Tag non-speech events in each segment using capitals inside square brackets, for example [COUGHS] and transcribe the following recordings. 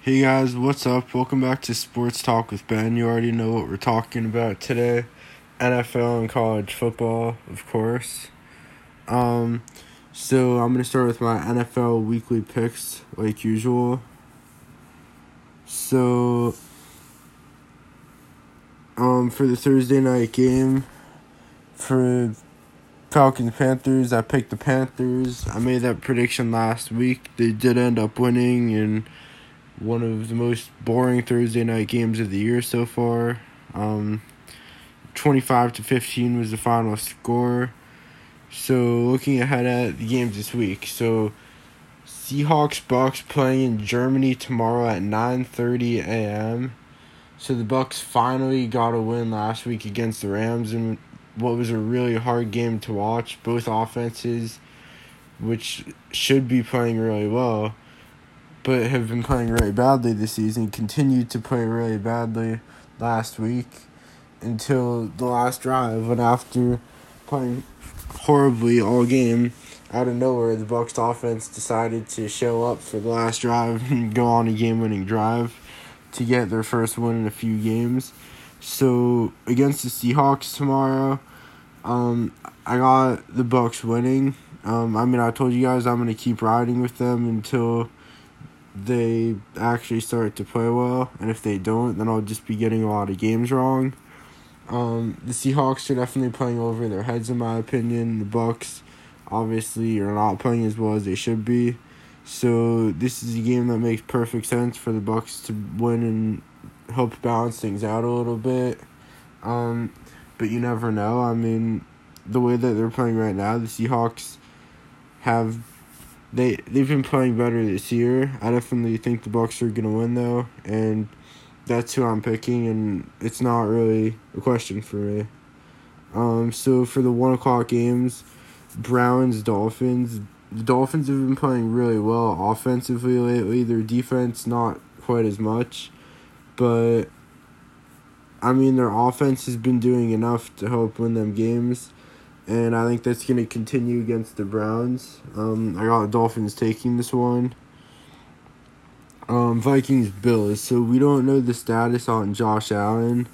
Hey guys, what's up? Welcome back to Sports Talk with Ben. You already know what we're talking about today. NFL and college football, of course. Um so I'm going to start with my NFL weekly picks like usual. So um for the Thursday night game for Falcons Panthers, I picked the Panthers. I made that prediction last week. They did end up winning and one of the most boring Thursday night games of the year so far. Um, 25 to 15 was the final score. So, looking ahead at the games this week. So, Seahawks Bucks playing in Germany tomorrow at 9:30 a.m. So the Bucks finally got a win last week against the Rams in what was a really hard game to watch. Both offenses which should be playing really well but have been playing really badly this season. Continued to play really badly last week until the last drive, and after playing horribly all game, out of nowhere, the Bucks offense decided to show up for the last drive [LAUGHS] and go on a game-winning drive to get their first win in a few games. So against the Seahawks tomorrow, um, I got the Bucks winning. Um, I mean, I told you guys I'm gonna keep riding with them until they actually start to play well, and if they don't, then I'll just be getting a lot of games wrong. Um, the Seahawks are definitely playing over their heads, in my opinion. The Bucks, obviously, are not playing as well as they should be. So this is a game that makes perfect sense for the Bucks to win and help balance things out a little bit. Um, but you never know. I mean, the way that they're playing right now, the Seahawks have they they've been playing better this year. I definitely think the Bucks are gonna win though, and that's who I'm picking, and it's not really a question for me. Um, so for the one o'clock games, Browns Dolphins. The Dolphins have been playing really well offensively lately. Their defense not quite as much, but I mean their offense has been doing enough to help win them games and I think that's going to continue against the Browns. Um, I got the Dolphins taking this one. Um, Vikings Bills. So we don't know the status on Josh Allen.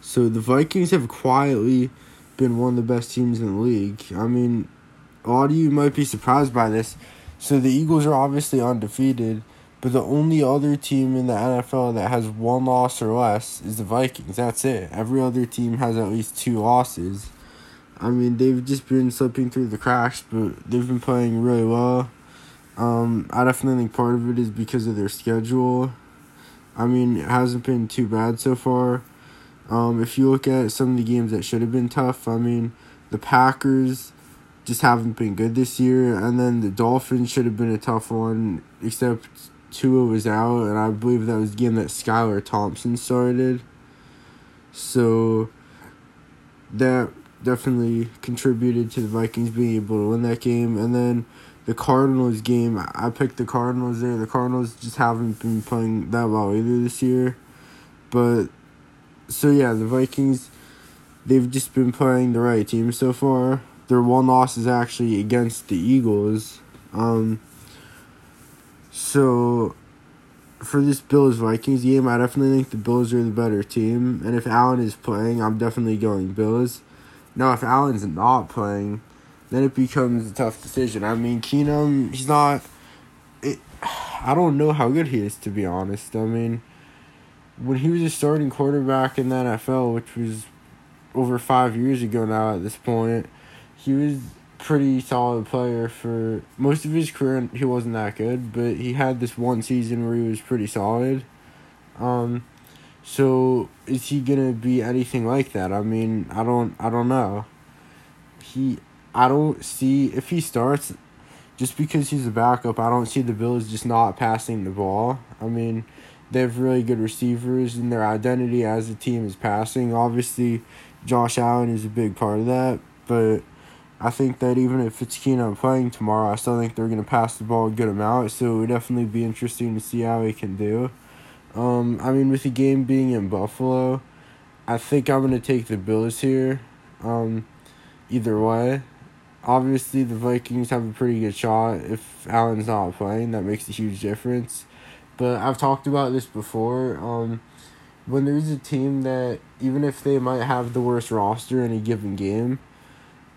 So the Vikings have quietly been one of the best teams in the league. I mean, a lot of you might be surprised by this. So the Eagles are obviously undefeated, but the only other team in the NFL that has one loss or less is the Vikings. That's it. Every other team has at least two losses. I mean, they've just been slipping through the cracks, but they've been playing really well. Um, I definitely think part of it is because of their schedule. I mean, it hasn't been too bad so far. Um, if you look at some of the games that should have been tough, I mean, the Packers just haven't been good this year, and then the Dolphins should have been a tough one, except Tua was out, and I believe that was the game that Skylar Thompson started. So that definitely contributed to the Vikings being able to win that game. And then the Cardinals game, I picked the Cardinals there. The Cardinals just haven't been playing that well either this year. But so yeah, the Vikings they've just been playing the right team so far. Their one loss is actually against the Eagles. Um so for this Bills Vikings game, I definitely think the Bills are the better team. And if Allen is playing, I'm definitely going Bills. Now, if Allen's not playing, then it becomes a tough decision. I mean, Keenum, he's not. It, I don't know how good he is, to be honest. I mean, when he was a starting quarterback in the NFL, which was over five years ago now at this point, he was pretty solid player for most of his career. He wasn't that good, but he had this one season where he was pretty solid. Um, so is he gonna be anything like that? I mean, I don't I don't know. He I don't see if he starts just because he's a backup, I don't see the Bills just not passing the ball. I mean, they have really good receivers and their identity as a team is passing. Obviously, Josh Allen is a big part of that, but I think that even if it's Keenum playing tomorrow, I still think they're going to pass the ball a good amount. So it would definitely be interesting to see how he can do. Um, I mean, with the game being in Buffalo, I think I'm gonna take the Bills here. Um, either way, obviously the Vikings have a pretty good shot. If Allen's not playing, that makes a huge difference. but I've talked about this before. Um, when there's a team that even if they might have the worst roster in a given game,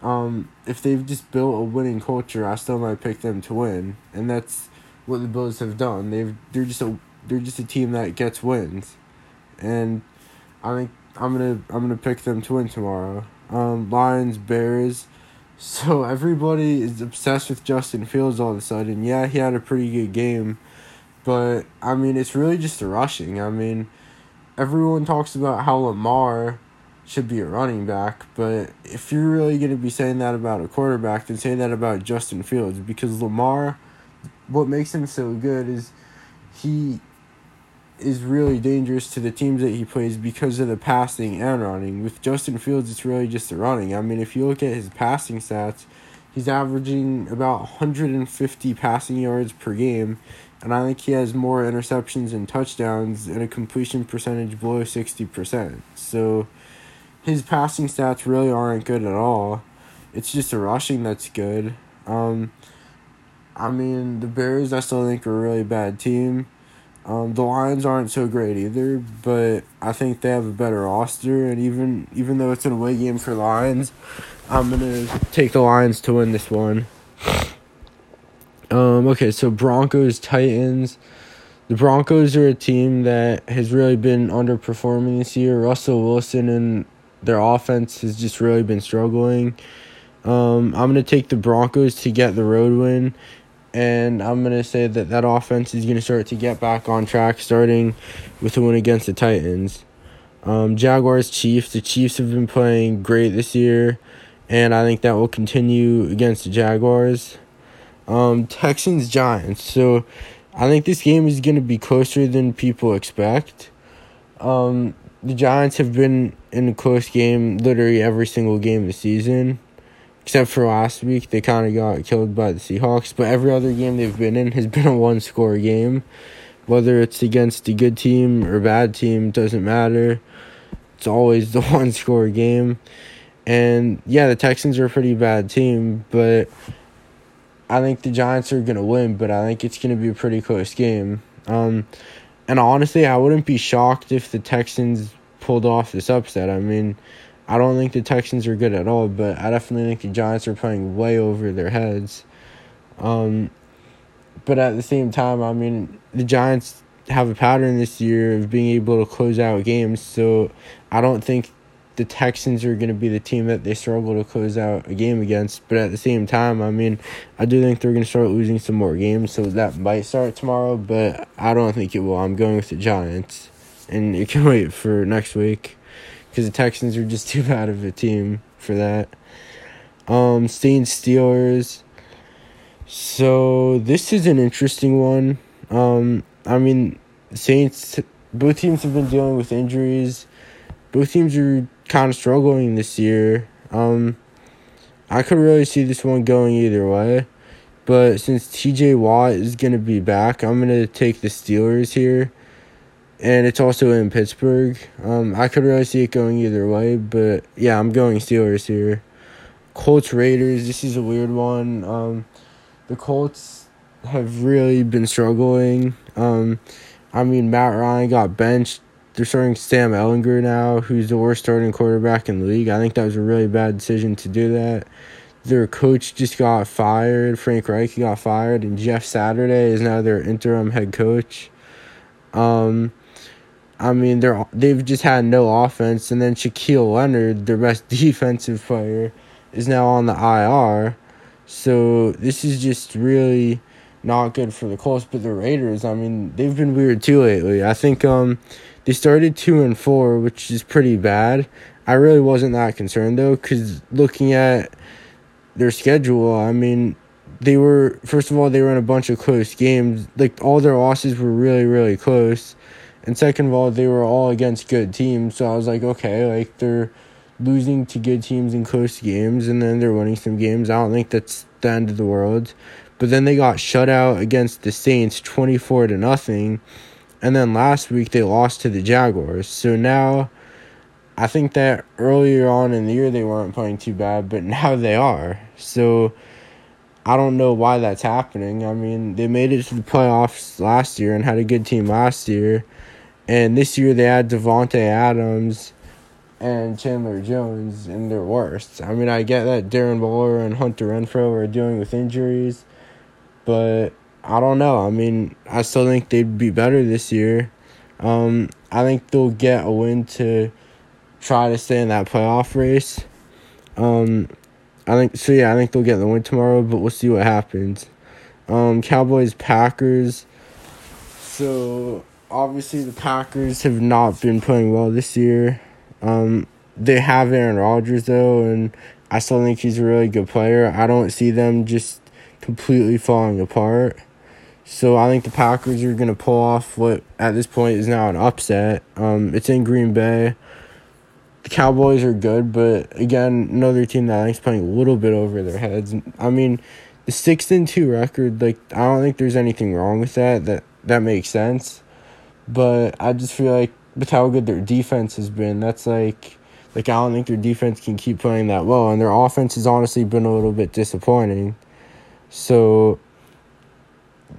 um, if they've just built a winning culture, I still might pick them to win, and that's what the Bills have done. They've they're just a they're just a team that gets wins, and I think I'm gonna I'm gonna pick them to win tomorrow. Um, Lions Bears. So [LAUGHS] everybody is obsessed with Justin Fields all of a sudden. Yeah, he had a pretty good game, but I mean it's really just the rushing. I mean, everyone talks about how Lamar should be a running back, but if you're really going to be saying that about a quarterback, then say that about Justin Fields because Lamar, what makes him so good is he is really dangerous to the teams that he plays because of the passing and running. With Justin Fields, it's really just the running. I mean, if you look at his passing stats, he's averaging about 150 passing yards per game, and I think he has more interceptions and touchdowns and a completion percentage below 60%. So, his passing stats really aren't good at all. It's just the rushing that's good. Um, I mean, the Bears, I still think are a really bad team. Um, the Lions aren't so great either, but I think they have a better roster. And even even though it's an away game for Lions, I'm gonna take the Lions to win this one. Um, okay, so Broncos Titans. The Broncos are a team that has really been underperforming this year. Russell Wilson and their offense has just really been struggling. Um, I'm to take the Broncos to get the road win, and I'm going to say that that offense is going to start to get back on track, starting with the win against the Titans. Um, Jaguars Chiefs. The Chiefs have been playing great this year, and I think that will continue against the Jaguars. Um, Texans Giants. So I think this game is going to be closer than people expect. Um, the Giants have been in a close game literally every single game of the season, except for last week. They kind of got killed by the Seahawks, but every other game they've been in has [LAUGHS] been a one score game. Whether it's against a good team or bad team, doesn't matter. It's always the [LAUGHS] one score game. And yeah, the Texans are a pretty bad team, but I think the Giants are going to win, but I think it's going to be a pretty close game. Um, and honestly, I wouldn't be shocked if the Texans pulled off this upset. I mean, I don't think the Texans are good at all, but I definitely think the Giants are playing way over their heads. Um, but at the same time, I mean, the Giants have a pattern this year of being able to close out games, so I don't think the Texans are going to be the team that they struggle to close out a game against. But at the same time, I mean, I do think they're going to start losing some more games, so that might start tomorrow, but I don't think it will. I'm going with the Giants, and you can wait for next week because the Texans are just [LAUGHS] too bad of a team for that. Um, Saints Steelers. So this is an interesting one. Um, I mean, Saints. Both teams have been dealing with injuries. Both teams are kind of struggling this year. Um, I could really see this one going either way. But since TJ Watt is to be back, I'm to take the Steelers here. And it's also in Pittsburgh. Um, I could really see it going either way. But yeah, I'm going Steelers here. Colts Raiders. This is a weird one. Um, the Colts have really been struggling. Um, I mean, Matt Ryan got benched they're starting Sam Ehlinger now, who's the worst starting quarterback in the league. I think that was a really bad decision to do that. Their coach just got fired. Frank Reich got fired, and Jeff Saturday is now their interim head coach. Um, I mean, they're they've just had no offense, and then Shaquille Leonard, their best [LAUGHS] defensive player, is now on the IR. So this is just really not good for the Colts. But the Raiders, I mean, they've been weird too lately. I think um they started two and four, which is pretty bad. I really wasn't that concerned though, because looking at their schedule, I mean, they were first of all they were in a bunch of close games. Like all their losses were really really close, and second of all they were all against good teams. So I was like, okay, like they're losing to good teams in close games, and then they're winning some games. I don't think that's the end of the world. But then they got shut out against the Saints, twenty four to nothing and then last week they lost to the Jaguars. So now I think that earlier on in the year they weren't playing too bad, but [LAUGHS] now they are. So I don't know why that's happening. I mean, they made it to the playoffs last year and had a good team last year. And this year they had Davante Adams and Chandler Jones in their worst. I mean, I get that Darren Waller and Hunter Renfrow are dealing with injuries, but I don't know. I mean, I still think they'd be better this year. Um, I think they'll get a win to try to stay in that playoff race. Um, I think so. Yeah, I think they'll get the win tomorrow, but we'll see what happens. Um, Cowboys Packers. So obviously the Packers have not been playing well this year. Um, they have Aaron Rodgers though, and I still think he's a really good player. I don't see them just completely falling apart. So I think the Packers are gonna pull off what at this point is now an upset. Um, it's in Green Bay. The Cowboys are good, but again, another team that I think's playing a little bit over their heads. I mean, the six and two record, like I don't think there's anything wrong with that. That that makes sense, but I just feel like with how good their defense has been, that's like like I don't think their defense can keep playing that well, and their offense has honestly been a little bit disappointing. So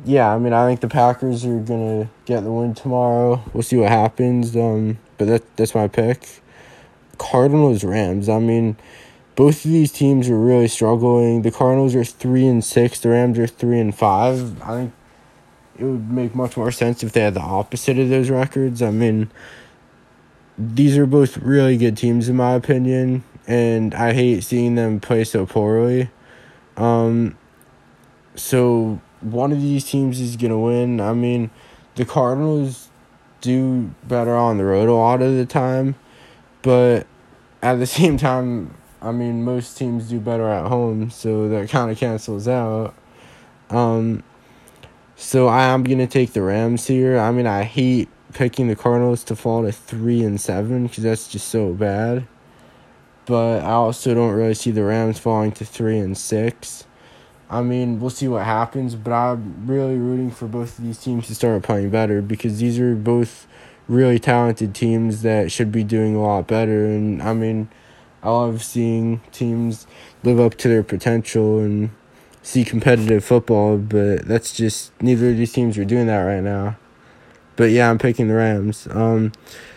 yeah, I mean, I think the Packers are gonna get the win tomorrow. We'll see what happens. Um, but that that's my pick. Cardinals Rams. I mean, both of these teams are really struggling. The Cardinals are three and six. The Rams are three and five. I think it would make much more sense if they had the opposite of those records. I mean, these are both really good teams in my opinion, and I hate seeing them play so poorly. Um, so one of these teams is gonna win. I mean, the Cardinals do better on the road a lot of the time, but at the [LAUGHS] same time, I mean, most teams do better at home, so that kind of cancels out. Um, so I am gonna take the Rams here. I mean, I hate picking the Cardinals to fall to three and seven because that's just so bad. But I also don't really see the Rams falling to three and six. I mean, we'll see what happens, but I'm really rooting for both of these teams to start playing better because these are both really talented teams that should be doing a lot better. And I mean, I love seeing teams live up to their potential and see competitive football, but that's just neither of these teams are doing that right now. But yeah, I'm picking the Rams. Um,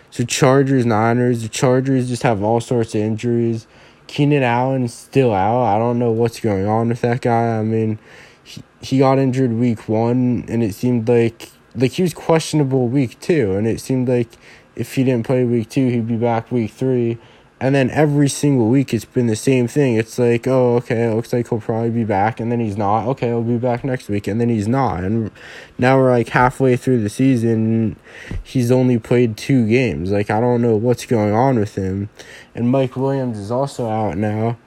so Chargers, Niners. The Chargers just have all sorts of injuries. Keenan Allen's still out. I don't know what's going on with that guy. I mean, he, he got injured week one, and it seemed like like he was questionable week two, and it seemed like if he didn't play week two, he'd be back week three. And then every single week, it's been the same thing. It's like, oh, okay, it looks like he'll probably be back, and then he's not. Okay, he'll be back next week, and then he's not. And now we're like halfway through the season. He's only played two games. Like, I don't know what's going on with him. And Mike Williams is also out now.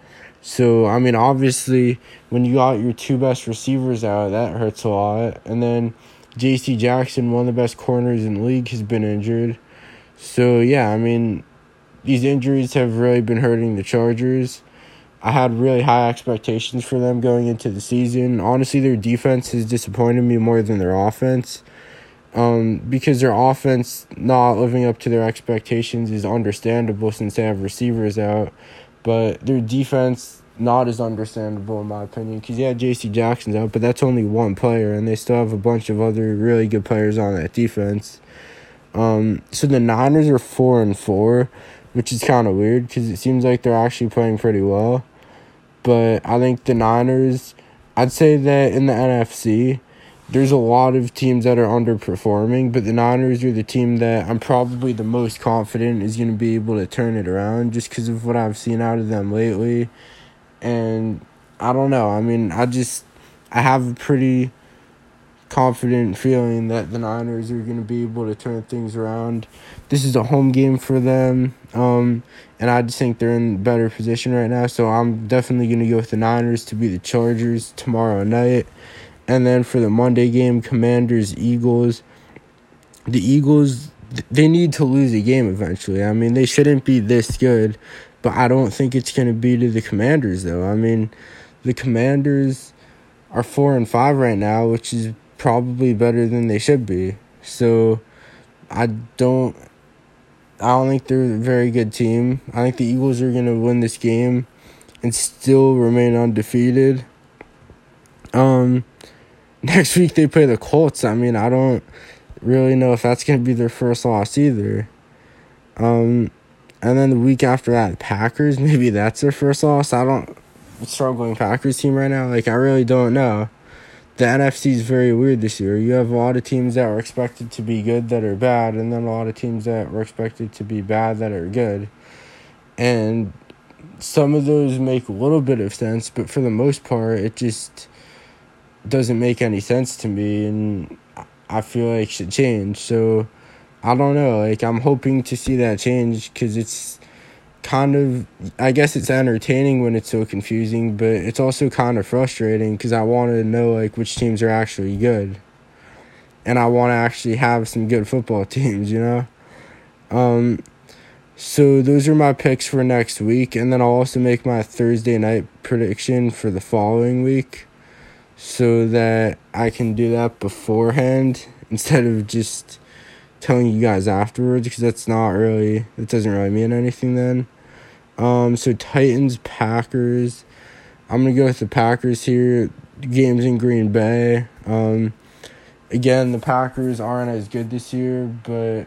So, I mean, obviously, when you got your two best receivers out, that hurts a lot. And then J.C. Jackson, one of the best corners in the league, has been injured. So, yeah, I mean, these injuries have really been hurting the Chargers. I had really high expectations for them going into the season. Honestly, their defense has disappointed me more than their offense. Um, because their offense not living up to their expectations is understandable since they have receivers out, but their defense not as understandable in my opinion. Because yeah, J.C. Jackson's out, but that's only one player, and they still have a bunch of other really good players on that defense. Um, so the Niners are four and four which is kind of weird because it seems like they're actually playing pretty well. But I think the Niners, I'd say that in the NFC, there's a lot of teams that are underperforming, but the Niners are the team that I'm probably the most confident is going to be able to turn it around just because of what I've seen out of them lately. And I don't know. I mean, I just, I have a pretty confident feeling that the Niners are going to be able to turn things around. This is a home game for them, um, and I just think they're in better position right now. So I'm definitely going to go with the Niners to beat the Chargers tomorrow night. And then for the Monday game, Commanders, Eagles. The Eagles, they need to lose a game eventually. I mean, they shouldn't be this good, but I don't think it's going to be to the Commanders, though. I mean, the Commanders are four and five right now, which is probably better than they should be. So I don't I don't think they're a very good team. I think the Eagles are going to win this game and still remain undefeated. Um, [LAUGHS] next week they play the Colts. I mean, I don't really know if that's gonna be their first loss either. Um, and then the week after that, Packers. [LAUGHS] Maybe that's their first loss. I don't struggling Packers team right now. Like I really don't know. The NFC is very weird this year. You have a lot of teams that were expected to be good that are bad, and then a lot of teams that were expected to be bad that are good. And some of those make a little bit of sense, but for the most part, it just doesn't make any sense to me, and I feel like should change. So I don't know. Like I'm hoping to see that change because it's kind of I guess it's entertaining when it's so confusing, but it's also kind of frustrating because I want to know like which teams are actually good, and I want to actually have some good football [LAUGHS] teams. You know. Um, so those are my picks for next week, and then I'll also make my Thursday night prediction for the following week, so that I can do that beforehand [LAUGHS] instead of just telling you guys afterwards because that's not really it doesn't really mean anything then. Um, so Titans Packers, I'm gonna go with the Packers here. Games in Green Bay. Um, again, the Packers aren't as good this year, but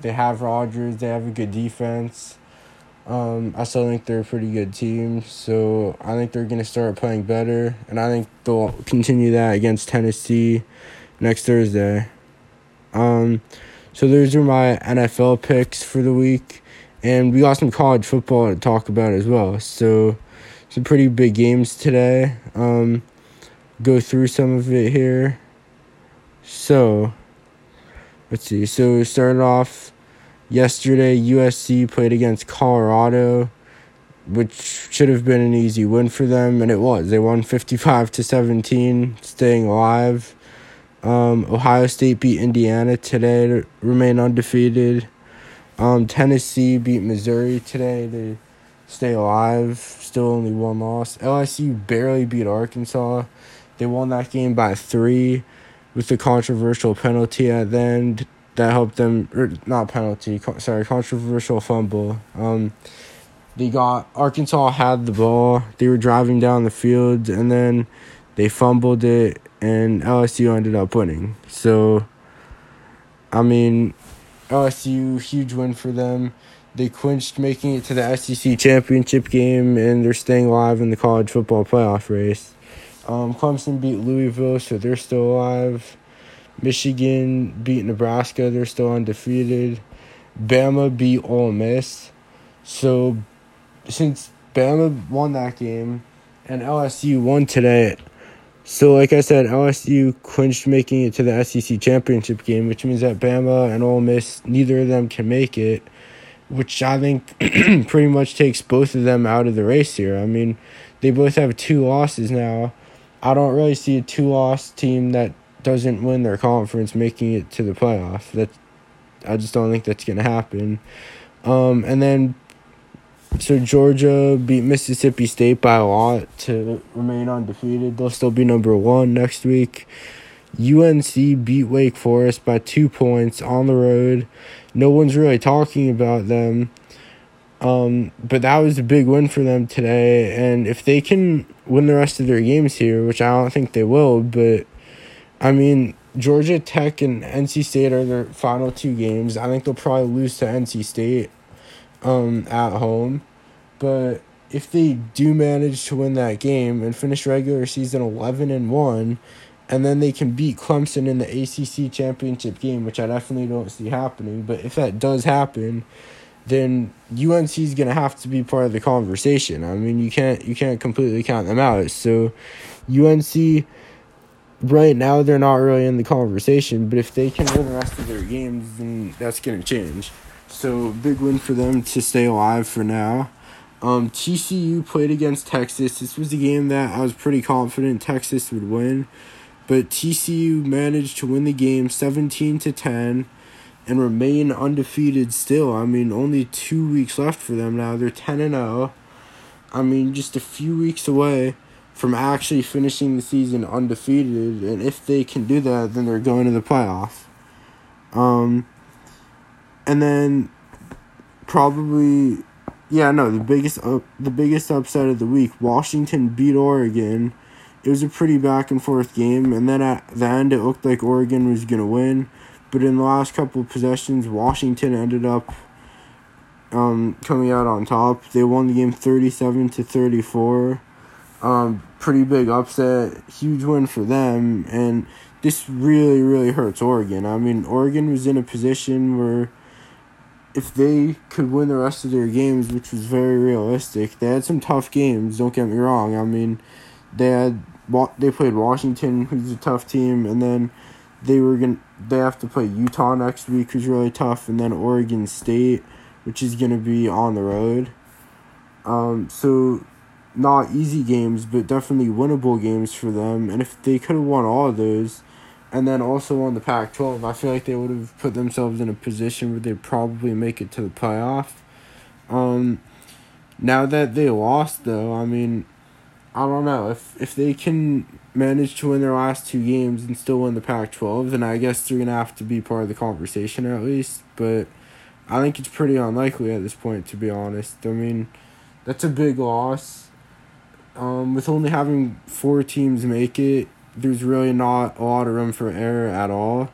they have Rodgers. They have a good defense. Um, I still think they're a pretty good team, so I think they're gonna start playing better, and I think they'll continue that against Tennessee next Thursday. Um, so those are my NFL picks for the week, and we got some college football to talk about as well. So some pretty big games today. Um, go through some of it here. So let's see. So started off yesterday. USC played against Colorado, which should have been an easy win for them, and it was. They won fifty five to seventeen, staying alive. Um, Ohio State beat Indiana today to remain undefeated. Um, Tennessee beat Missouri today to stay alive. Still only one loss. LSU barely beat Arkansas. They won that game by three with the controversial penalty at the end that helped them or not penalty sorry controversial fumble um they got arkansas had the ball they were driving down the field and then they fumbled it and lsu ended up winning so i mean lsu huge win for them they clinched making it to the sec championship game and they're staying alive in the college football playoff race um, Clemson beat Louisville, so they're still alive. Michigan beat Nebraska, they're still undefeated. Bama beat Ole Miss. So since Bama won that game and LSU won today, so like I said, LSU clinched making it to the SEC championship game, which means that Bama and Ole Miss, neither of them can make it, which I think [CLEARS THROAT] pretty much takes both of them out of the race here. I mean, they both have two losses now I don't really see a two loss team that doesn't win their conference making it to the playoff. That I just don't think that's gonna happen. Um, and then so Georgia beat Mississippi State by a lot to remain undefeated. They'll still be number one next week. UNC beat Wake Forest by two points on the road. No one's really talking about them. Um, but that was a big win for them today. And if they can win the rest of their games here, which I don't think they will, but I mean, Georgia Tech and NC State are their final two games. I think they'll probably lose to NC State um, at home. But if they do manage to win that game and finish regular season 11 and 1, and then they can beat Clemson in the ACC championship game, which I definitely don't see happening. But if that does happen, then UNC is gonna have to be part of the conversation. I mean, you can't you can't completely count them out. So, UNC right now they're not really in the conversation, but if they can win the rest of their games, then that's gonna change. So big win for them to stay alive for now. Um, TCU played against Texas. This was a game that I was pretty confident Texas would win, but TCU managed to win the game seventeen to ten and remain undefeated still. I mean, only two weeks left for them now. They're 10 and 0. I mean, just a few weeks away from actually finishing the season undefeated. And if they can do that, then they're going to the playoff. Um, and then probably, yeah, no, the biggest up, the biggest upset of the week. Washington beat Oregon. It was a pretty back and forth game, and then at the end it looked like Oregon was gonna win, but in the last couple of possessions, Washington ended up um, coming out on top. They won the game thirty seven to thirty four. Um, pretty big upset, huge win for them, and this really really hurts Oregon. I mean, Oregon was in a position where if they could win the rest of their games, which was very realistic, they had some tough games. Don't get me wrong. I mean, they had they played Washington, who's a tough team, and then they were gonna they have to play Utah next week, who's really tough, and then Oregon State, which is gonna be on the road. Um, so not easy games, but definitely winnable games for them. And if they could have won all of those, and then also on the Pac 12, I feel like they would have put themselves in a position where they'd probably make it to the playoff. Um, now that they lost, though, I mean, I don't know if if they can manage to win their last two games and still win the Pac-12, then I guess they're gonna have to be part of the conversation at least. But I think it's pretty unlikely at this point, to be honest. I mean, that's a big loss. Um, with only having four teams make it, there's really not a lot of room for error at all.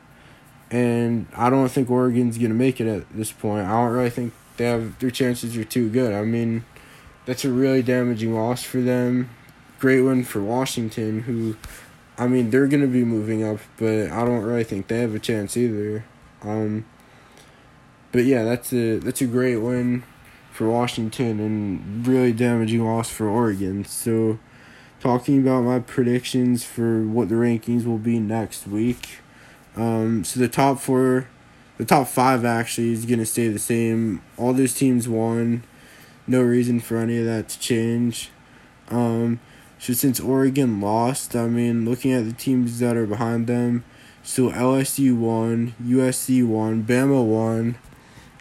And I don't think Oregon's gonna make it at this point. I don't really think they have their chances are too good. I mean, that's a really damaging loss for them great win for Washington, who, I mean, they're going to be moving up, but I don't really think they have a chance either. Um, but yeah, that's a that's a great win for Washington and really damaging loss for Oregon. So, talking about my predictions for what the rankings will be next week. Um, so the top four, the top five actually is gonna stay the same. All those teams won. No reason for any of that to change. Um, so since Oregon lost, I mean, looking at the teams that are behind them, so LSU won, USC won, Bama won,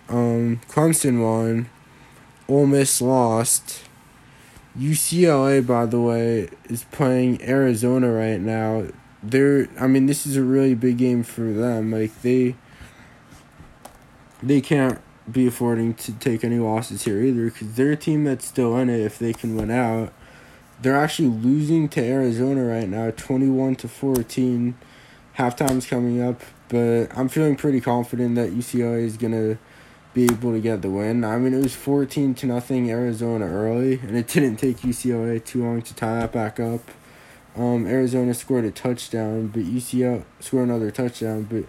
um, Clemson won, Ole Miss lost. UCLA, by the way, is playing Arizona right now. They're, I mean, this is a really big game for them. Like they, they can't be affording to take any losses here either because they're a team that's still in it if they can win out they're actually losing to Arizona right now, 21 to 14. Halftime's coming up, but I'm feeling pretty confident that UCLA is to be able to get the win. I mean, it was 14 to nothing Arizona early, and it didn't take UCLA too long to tie that back up. Um, Arizona scored a touchdown, but UCLA scored another touchdown, but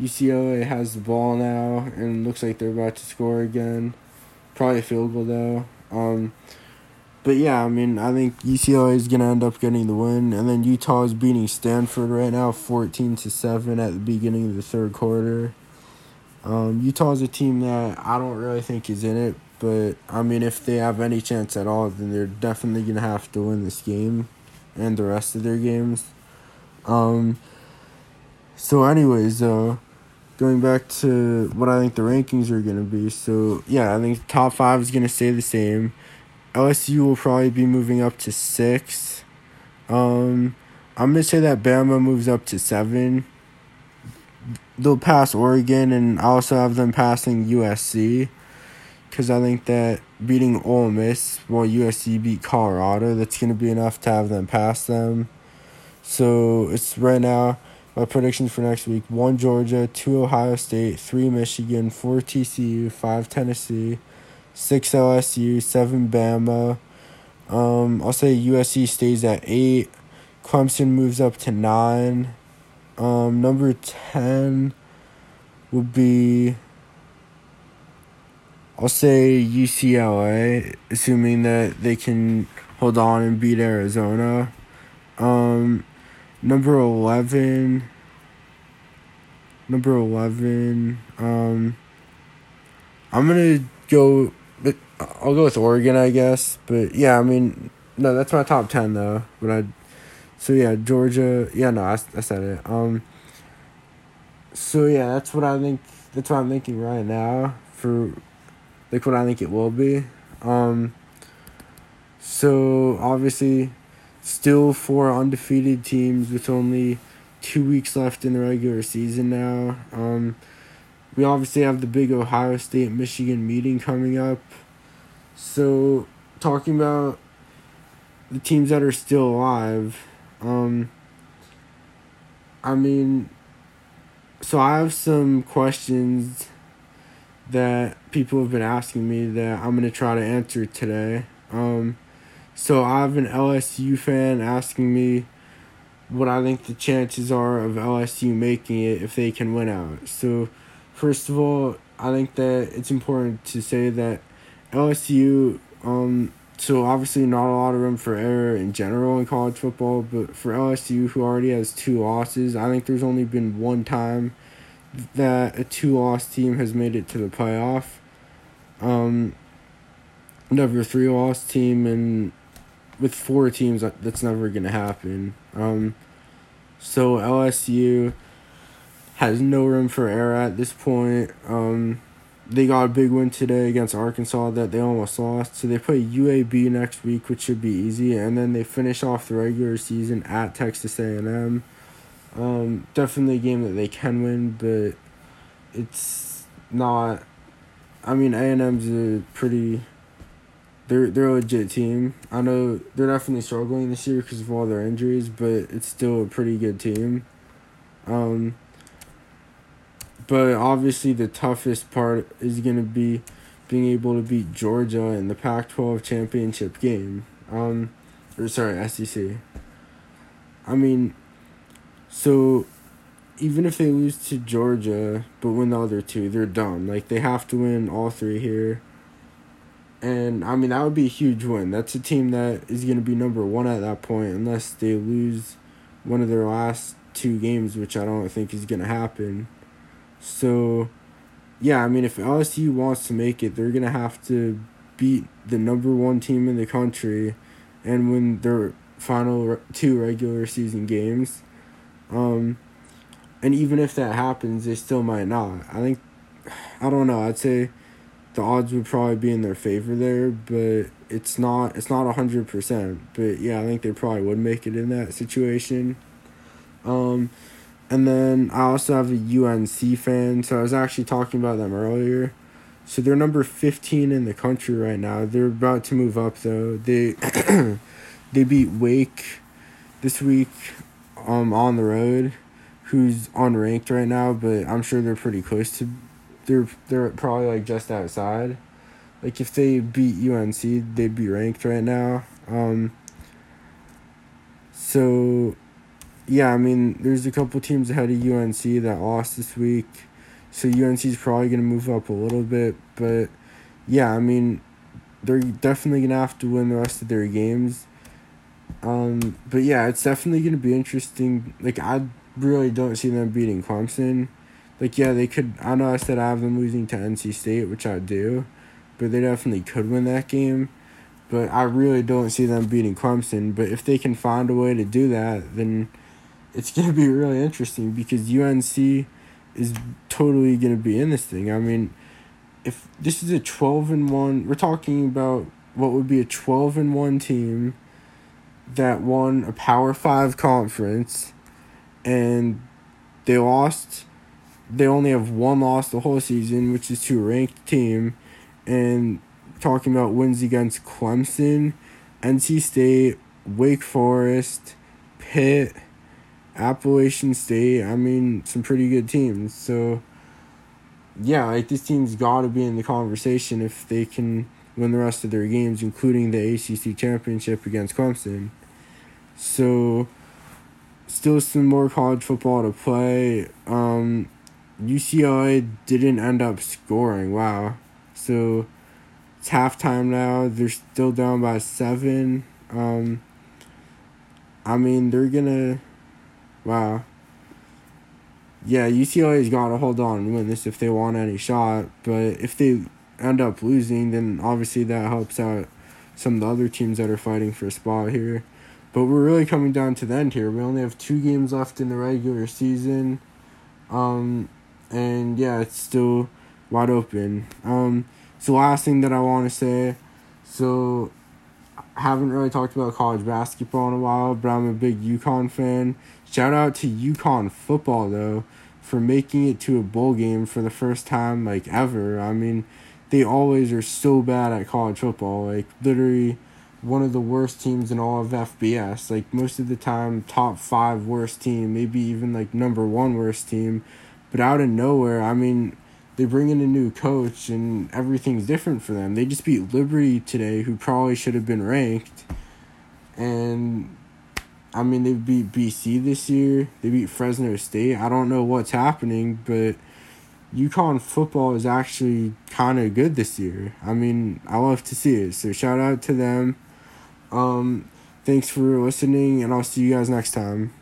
UCLA has the ball now and looks like they're about to score again. Probably a field goal though. Um, but yeah, I mean, I think UCLA is gonna end up getting the win, and then Utah is beating Stanford right now, fourteen to seven at the beginning of the third quarter. Um, Utah is a team that I don't really think is in it, but I mean, if they have any chance at all, then they're definitely gonna have to win this game, and the rest of their games. Um. So, anyways, uh, going back to what I think the rankings are gonna be. So yeah, I think top five is gonna stay the same. LSU will probably be moving up to six. Um, I'm gonna say that Bama moves up to seven. They'll pass Oregon, and I also have them passing USC, because I think that beating Ole Miss while USC beat Colorado, that's gonna be enough to have them pass them. So it's right now my predictions for next week: one Georgia, two Ohio State, three Michigan, four TCU, five Tennessee six LSU, seven Bama. Um, I'll say USC stays at eight. Clemson moves up to nine. Um, number ten would be. I'll say UCLA, assuming that they can hold on and beat Arizona. Um, number eleven. Number eleven. Um, I'm gonna go I'll go with Oregon, I guess. But yeah, I mean, no, that's my top ten though. But I, so yeah, Georgia. Yeah, no, I, I said it. Um. So yeah, that's what I think. That's what I'm thinking right now for, like what I think it will be. Um. So obviously, still four undefeated teams with only two weeks left in the regular season now. Um we obviously have the big Ohio State Michigan meeting coming up. So, talking about the teams that are still alive, Um, I mean, so I have some questions that people have been asking me that I'm gonna try to answer today. Um, so I have an LSU fan asking me what I think the chances are of LSU making it if they can win out. So, first of all, I think that it's important to say that LSU, um, so obviously not a lot of room for error in general in college football, but for LSU, who already has two losses, I think there's only been one time that a two loss team has made it to the playoff. Um, never three loss team, and with four teams, that's never to happen. Um, so LSU has no room for error at this point. Um, they got a big win today against Arkansas that they almost lost. So they play UAB next week, which should be easy, and then they finish off the regular season at Texas A and M. Um, definitely a game that they can win, but it's not. I mean, A and M's a pretty. They're they're a legit team. I know they're definitely struggling this year because of all their injuries, but it's still a pretty good team. Um, but obviously, the toughest part is going to be being able to beat Georgia in the Pac 12 championship game. Um, or sorry, SEC. I mean, so even if they lose to Georgia but win the other two, they're done. Like, they have to win all three here. And I mean, that would be a huge win. That's a team that is going to be number one at that point, unless they lose one of their last two games, which I don't think is going to happen. So, yeah, I mean, if LSU wants to make it, they're going to have to beat the number one team in the country and win their final two regular season games. Um, and even if that happens, they still might not. I think, I don't know. I'd say the odds would probably be in their favor there, but it's not. It's not hundred percent. But yeah, I think they probably would make it in that situation. Um, and then I also have a UNC fan, so I was actually talking about them earlier. So they're number 15 in the country right now. They're about to move up though. They [COUGHS] they beat Wake this week um on the road, who's unranked right now, but I'm sure they're pretty close to they're they're probably like just outside. Like if they beat UNC, they'd be ranked right now. Um so yeah, I mean, there's a couple teams ahead of UNC that lost this week, so UNC is probably gonna move up a little bit. But yeah, I mean, they're definitely gonna have to win the rest of their games. Um, but yeah, it's definitely gonna be interesting. Like I really don't see them beating Clemson. Like yeah, they could. I know I said I have them losing to NC State, which I do, but they definitely could win that game. But I really don't see them beating Clemson. But if they can find a way to do that, then it's going to be really interesting because UNC is totally going to be in this thing. I mean, if this is a 12 and 1, we're talking about what would be a 12 and 1 team that won a Power 5 conference and they lost they only have one loss the whole season, which is to a ranked team and talking about wins against Clemson, NC State, Wake Forest, Pitt, Appalachian State, I mean, some pretty good teams. So, yeah, like this team's got to be in the conversation if they can win the rest of their games, including the ACC championship against Clemson. So, still some more college football to play. Um, UCLA didn't end up scoring. Wow. So, it's halftime now. They're still down by seven. Um, I mean, they're to Wow. Yeah, UCLA's got to hold on and win this if they want any shot. But if they end up losing, then obviously that helps out some of the other teams that are fighting for a spot here. But we're really coming down to the end here. We only have two games left in the regular season. Um, and yeah, it's still wide open. Um, so last thing that I want to say, so haven't really talked about college basketball in a while, but I'm a big UConn fan. Shout out to UConn football though for making it to a bowl game for the first time like ever. I mean, they always are so bad at college football. Like literally one of the worst teams in all of FBS. Like most of the time, top five worst team, maybe even like number one worst team. But out of nowhere, I mean, they bring in a new coach and everything's different for them. They just beat Liberty today, who probably should have been ranked. And I mean, they beat BC this year. They beat Fresno State. I don't know what's happening, but UConn football is actually kind of good this year. I mean, I love to see it. So shout out to them. Um, thanks for listening, and I'll see you guys next time.